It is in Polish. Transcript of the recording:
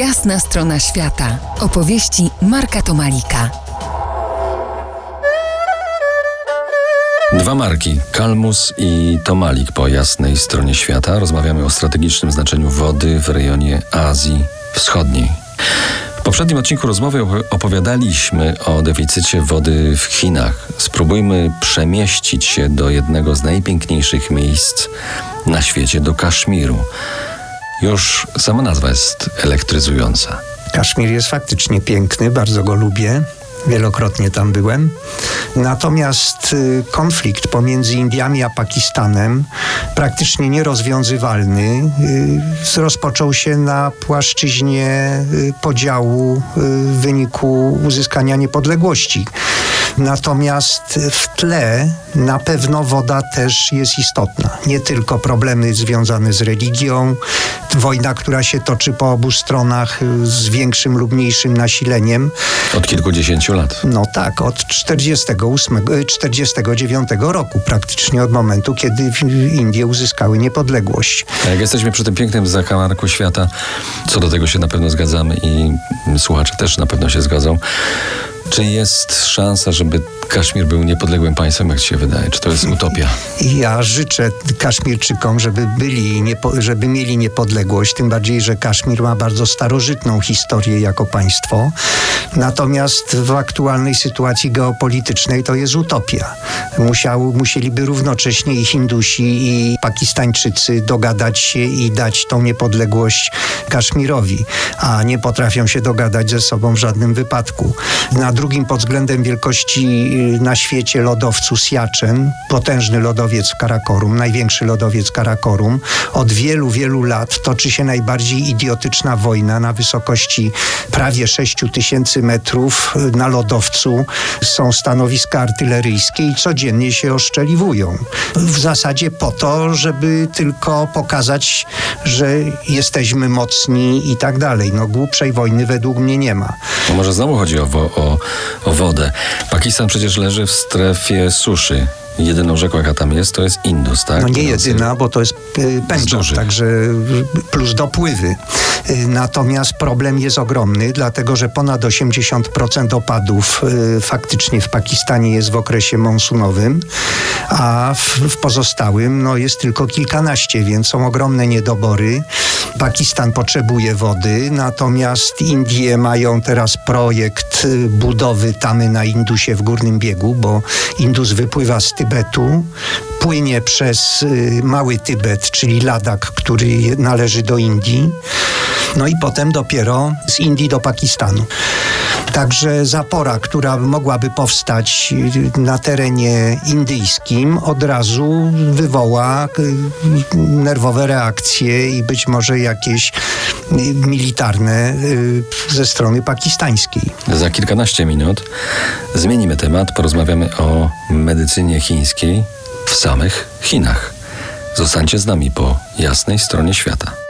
Jasna strona świata. Opowieści Marka Tomalika. Dwa marki, Kalmus i Tomalik po jasnej stronie świata. Rozmawiamy o strategicznym znaczeniu wody w rejonie Azji Wschodniej. W poprzednim odcinku rozmowy opowiadaliśmy o deficycie wody w Chinach. Spróbujmy przemieścić się do jednego z najpiękniejszych miejsc na świecie, do Kaszmiru. Już sama nazwa jest elektryzująca. Kaszmir jest faktycznie piękny, bardzo go lubię. Wielokrotnie tam byłem. Natomiast y, konflikt pomiędzy Indiami a Pakistanem, praktycznie nierozwiązywalny, y, rozpoczął się na płaszczyźnie y, podziału w wyniku uzyskania niepodległości. Natomiast w tle na pewno woda też jest istotna. Nie tylko problemy związane z religią, wojna, która się toczy po obu stronach z większym lub mniejszym nasileniem. Od kilkudziesięciu lat. No tak, od 48, 49 roku praktycznie od momentu, kiedy Indie uzyskały niepodległość. A jak jesteśmy przy tym pięknym zakamarku świata, co do tego się na pewno zgadzamy i słuchacze też na pewno się zgadzą, czy jest szansa, żeby Kaszmir był niepodległym państwem, jak ci się wydaje? Czy to jest utopia? Ja życzę Kaszmirczykom, żeby byli, żeby mieli niepodległość, tym bardziej, że Kaszmir ma bardzo starożytną historię jako państwo. Natomiast w aktualnej sytuacji geopolitycznej to jest utopia. Musiał, musieliby równocześnie i Hindusi, i Pakistańczycy dogadać się i dać tą niepodległość Kaszmirowi, a nie potrafią się dogadać ze sobą w żadnym wypadku. Na drugim pod względem wielkości y, na świecie lodowcu Siachen, potężny lodowiec Karakorum, największy lodowiec Karakorum. Od wielu, wielu lat toczy się najbardziej idiotyczna wojna na wysokości prawie 6 tysięcy metrów na lodowcu. Są stanowiska artyleryjskie i codziennie się oszczeliwują. W zasadzie po to, żeby tylko pokazać, że jesteśmy mocni i tak dalej. No głupszej wojny według mnie nie ma. To może znowu chodzi o, o, o wodę. Pakistan przecież leży w strefie suszy. Jedyną rzeką, jaka tam jest, to jest Indus, tak? No nie jedyna, bo to jest y, Pendżab, także plus dopływy. Natomiast problem jest ogromny, dlatego że ponad 80% opadów faktycznie w Pakistanie jest w okresie monsunowym, a w, w pozostałym no, jest tylko kilkanaście, więc są ogromne niedobory. Pakistan potrzebuje wody, natomiast Indie mają teraz projekt budowy tamy na Indusie w górnym biegu, bo Indus wypływa z Tybetu, płynie przez y, Mały Tybet, czyli Ladak, który należy do Indii, no i potem dopiero z Indii do Pakistanu. Także zapora, która mogłaby powstać y, na terenie indyjskim, od razu wywoła y, nerwowe reakcje i być może jakieś militarne ze strony pakistańskiej. Za kilkanaście minut zmienimy temat, porozmawiamy o medycynie chińskiej w samych Chinach. Zostańcie z nami po jasnej stronie świata.